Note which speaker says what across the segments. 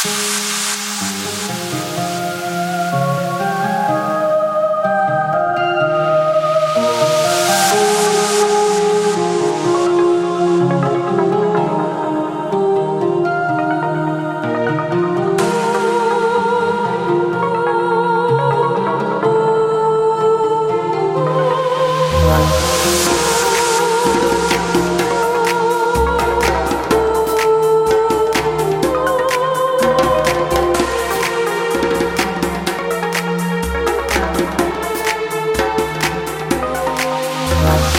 Speaker 1: Thank you. Bye.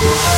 Speaker 1: Thank you.